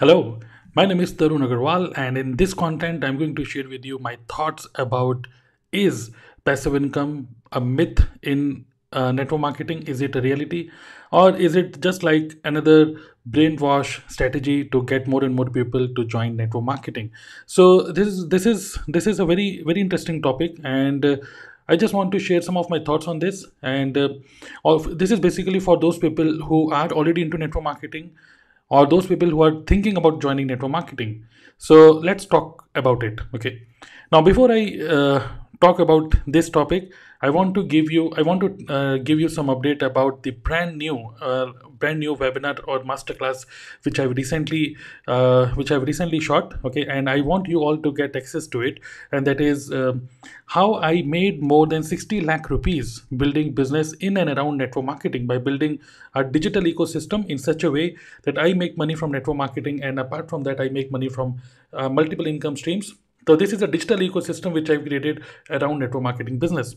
Hello, my name is Tarun Agarwal, and in this content, I'm going to share with you my thoughts about is passive income a myth in uh, network marketing? Is it a reality, or is it just like another brainwash strategy to get more and more people to join network marketing? So this is this is this is a very very interesting topic, and uh, I just want to share some of my thoughts on this. And uh, this is basically for those people who are already into network marketing or those people who are thinking about joining network marketing. So let's talk about it. Okay. Now, before I uh, talk about this topic, I want to give you I want to uh, give you some update about the brand new uh, brand new webinar or masterclass which I've recently uh, which I've recently shot. Okay, and I want you all to get access to it, and that is um, how I made more than 60 lakh rupees building business in and around network marketing by building a digital ecosystem in such a way that I make money from network marketing, and apart from that, I make money from uh, multiple income streams. So this is a digital ecosystem which I've created around network marketing business.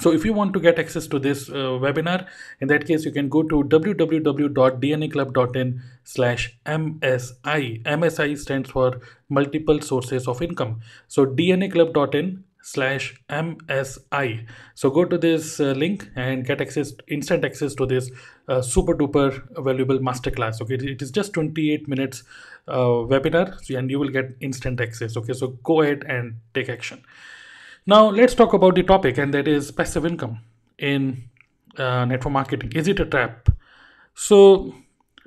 So if you want to get access to this uh, webinar in that case you can go to www.dnaclub.in slash msi msi stands for multiple sources of income. So dnaclub.in slash msi so go to this uh, link and get access instant access to this uh, super duper valuable masterclass okay it is just 28 minutes uh, webinar and you will get instant access okay so go ahead and take action now let's talk about the topic, and that is passive income in uh, network marketing. Is it a trap? So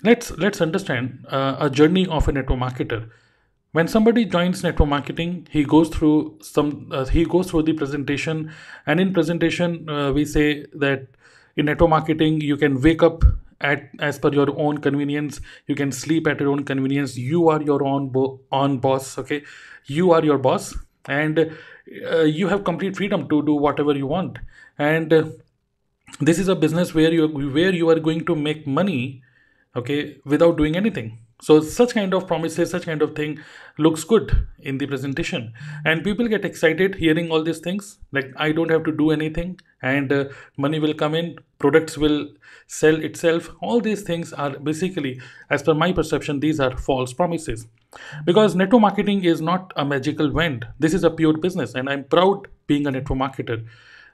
let's let's understand uh, a journey of a network marketer. When somebody joins network marketing, he goes through some uh, he goes through the presentation, and in presentation uh, we say that in network marketing you can wake up at as per your own convenience you can sleep at your own convenience you are your own bo- on boss okay? You are your boss and uh, you have complete freedom to do whatever you want. And uh, this is a business where you where you are going to make money okay without doing anything so such kind of promises such kind of thing looks good in the presentation. And people get excited hearing all these things like i don't have to do anything and uh, money will come in products will sell itself. All these things are basically as per my perception these are false promises. Because network marketing is not a magical wand. This is a pure business and i'm proud being a network marketer.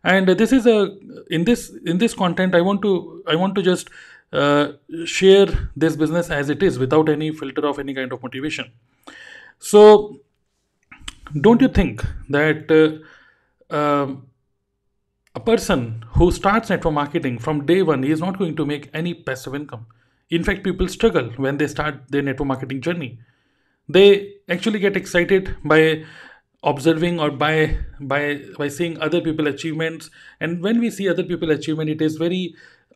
And this is a in this in this content i want to i want to just share this business as it is without any filter of any kind of motivation. So don't you think that uh, uh, a person who starts network marketing from day one is not going to make any passive income? In fact people struggle when they start their network marketing journey. They actually get excited by observing or by by by seeing other people achievements. And when we see other people achievement it is very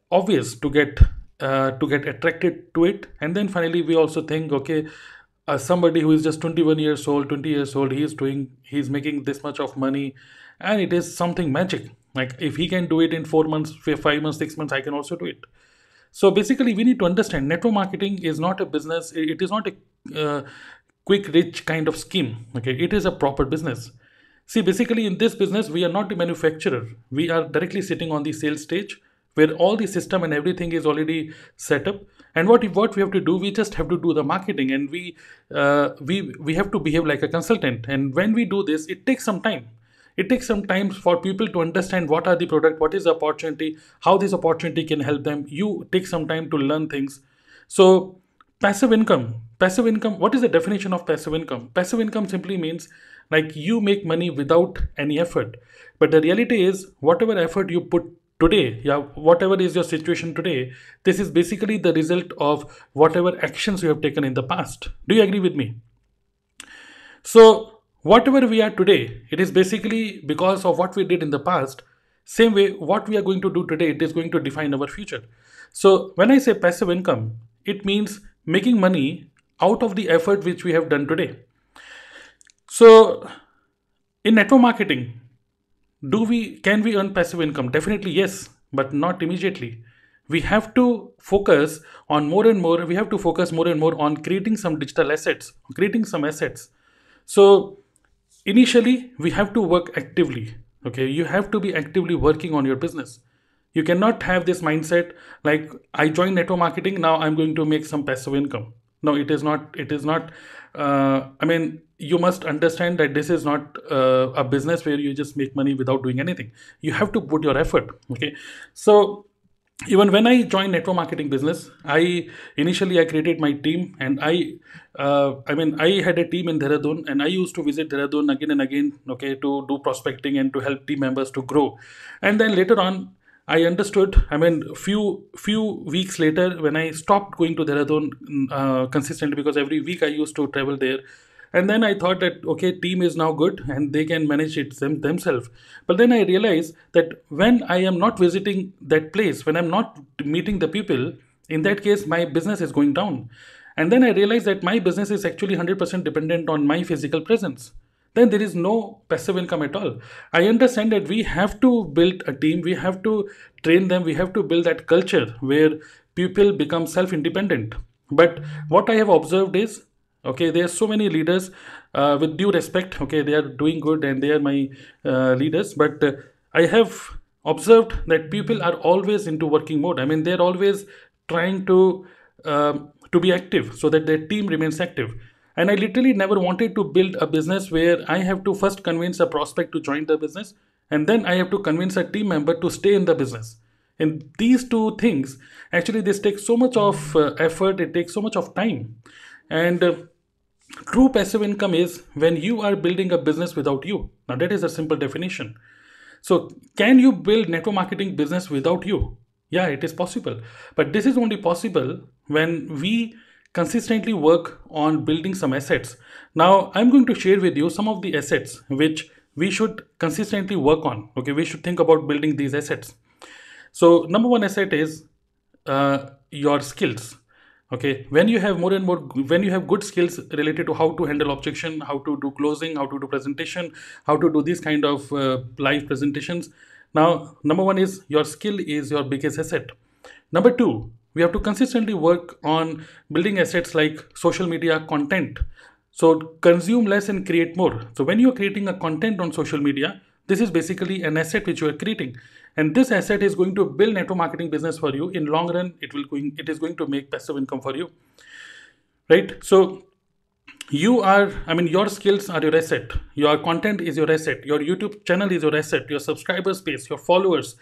obvious to get uh, to get attracted to it. And then finally we also think okay uh, somebody who is just 21 years old 20 years old he is doing he's making this much of money and it is something magic. Like if he can do it in 4 months 5 months 6 months i can also do it. So basically we need to understand network marketing is not a business it is not a uh, quick rich kind of scheme. Okay it is a proper business. See basically in this business we are not the manufacturer. We are directly sitting on the sales stage where all the system and everything is already set up. And what what we have to do we just have to do the marketing and we uh, we we have to behave like a consultant. And when we do this it takes some time. It takes some time for people to understand what are the product what is the opportunity how this opportunity can help them. You take some time to learn things. So passive income. Passive income what is the definition of passive income? Passive income simply means like you make money without any effort. But the reality is whatever effort you put today yeah whatever is your situation today this is basically the result of whatever actions you have taken in the past. Do you agree with me? So whatever we are today it is basically because of what we did in the past same way what we are going to do today it is going to define our future. So when i say passive income it means making money out of the effort which we have done today. So, in network marketing, do we can we earn passive income? Definitely yes, but not immediately. We have to focus on more and more. We have to focus more and more on creating some digital assets, creating some assets. So, initially, we have to work actively. Okay, you have to be actively working on your business you cannot have this mindset like i join network marketing now i'm going to make some passive income no it is not it is not uh, i mean you must understand that this is not uh, a business where you just make money without doing anything. You have to put your effort okay? So even when i joined network marketing business i initially i created my team and i uh, i mean i had a team in dehradun and i used to visit dehradun again and again okay to do prospecting and to help team members to grow. And then later on I understood. I mean, few few weeks later, when I stopped going to Dehradun uh, consistently because every week I used to travel there, and then i thought that okay team is now good and they can manage it them, themselves. But then i realized that when i am not visiting that place when i'm not meeting the people in that case my business is going down. And then i realized that my business is actually 100% dependent on my physical presence then there is no passive income at all. I understand that we have to build a team we have to train them we have to build that culture where people become self independent but what i have observed is okay there are so many leaders uh, with due respect okay they are doing good and they are my uh, leaders but uh, i have observed that people are always into working mode. I mean they're always trying to um, to be active so that their team remains active and i literally never wanted to build a business where i have to first convince a prospect to join the business and then i have to convince a team member to stay in the business and these two things actually this takes so much of uh, effort it takes so much of time and uh, True passive income is when you are building a business without you. Now that is a simple definition. So can you build network marketing business without you? Yeah, it is possible. But this is only possible when we consistently work on building some assets. Now I'm going to share with you some of the assets which we should consistently work on. Okay, we should think about building these assets. So number one asset is uh, your skills okay when you have more and more when you have good skills related to how to handle objection how to do closing how to do presentation how to do these kind of uh, live presentations now number one is your skill is your biggest asset number two we have to consistently work on building assets like social media content. So consume less and create more. So when you're creating a content on social media this is basically an asset which you are creating. And this asset is going to build network marketing business for you. In long run it will going it is going to make passive income for you. Right? So you are i mean your skills are your asset. Your content is your asset. Your youtube channel is your asset. Your subscriber base your followers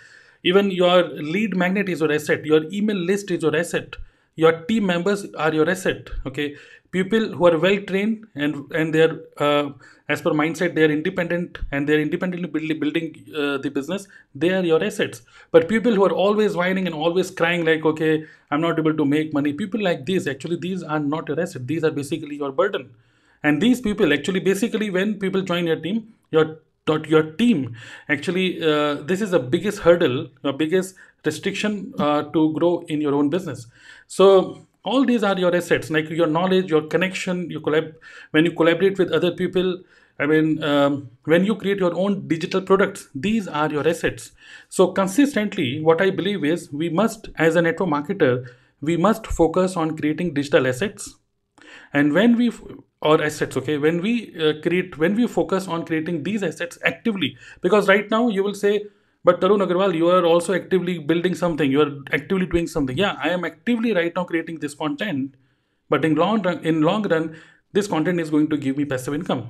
even your lead magnet is your asset. Your email list is your asset. Your team members are your asset okay? People who are well trained and and they're uh, as per mindset they are independent and they're independently build, building uh, the business they are your assets. But people who are always whining and always crying like okay i'm not able to make money people like these actually these are not your asset. These are basically your burden. And these people actually basically when people join your team your your team. Actually uh, this is the biggest hurdle the biggest restriction uh, to grow in your own business. So all these are your assets like your knowledge your connection you collab when you collaborate with other people i mean um, when you create your own digital products these are your assets. So consistently what i believe is we must as a network marketer we must focus on creating digital assets and when we or assets okay when we uh, create when we focus on creating these assets actively because right now you will say but Tarun Agarwal, you are also actively building something. You are actively doing something. Yeah, I am actively right now creating this content. But in long run, in long run, this content is going to give me passive income.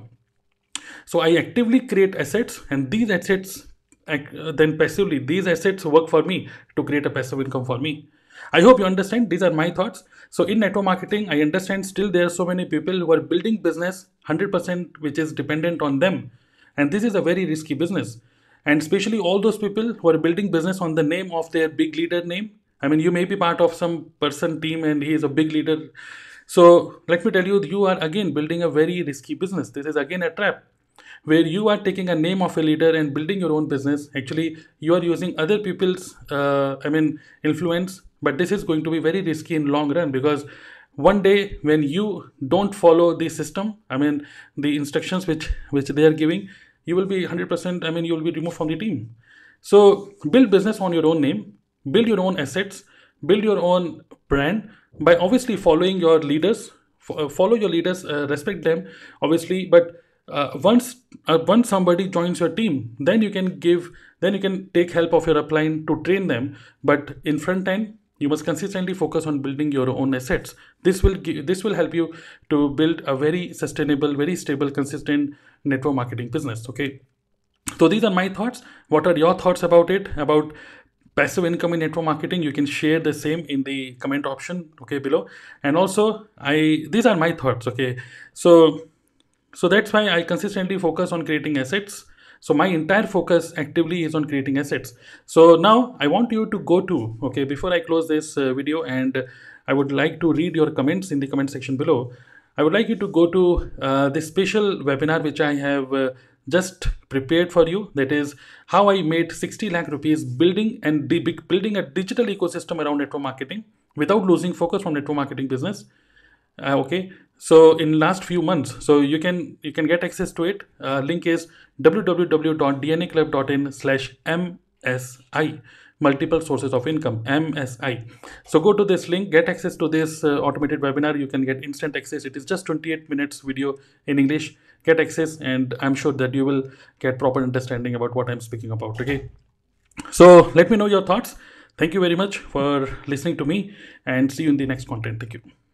So I actively create assets, and these assets then passively these assets work for me to create a passive income for me. I hope you understand. These are my thoughts. So in network marketing, I understand still there are so many people who are building business 100% which is dependent on them, and this is a very risky business. And especially all those people who are building business on the name of their big leader name. I mean you may be part of some person team and he is a big leader. So let me tell you you are again building a very risky business. This is again a trap where you are taking a name of a leader and building your own business. Actually you are using other people's uh, i mean influence but this is going to be very risky in long run because one day when you don't follow the system i mean the instructions which which they are giving you will be 100% i mean you will be removed from the team. So build business on your own name build your own assets build your own brand. By obviously following your leaders uh, follow your leaders uh, respect them obviously. But uh, once uh, once somebody joins your team then you can give then you can take help of your upline to train them. But in front end you must consistently focus on building your own assets. This will give, this will help you to build a very sustainable very stable consistent network marketing business okay? So these are my thoughts. What are your thoughts about it about passive income in network marketing? You can share the same in the comment option okay below. And also i these are my thoughts okay? So so that's why i consistently focus on creating assets so my entire focus actively is on creating assets. So now i want you to go to okay before i close this uh, video and i would like to read your comments in the comment section below. I would like you to go to uh, this special webinar which i have uh, just prepared for you. That is how i made 60 lakh rupees building and building a digital ecosystem around network marketing without losing focus from network marketing business. Uh, okay so in last few months so you can you can get access to it. Uh, link is www.dnaclub.in slash msi multiple sources of income msi so go to this link get access to this uh, automated webinar. You can get instant access. It is just 28 minutes video in english. Get access and i'm sure that you will get proper understanding about what i'm speaking about okay? So let me know your thoughts. Thank you very much for listening to me and see you in the next content. Thank you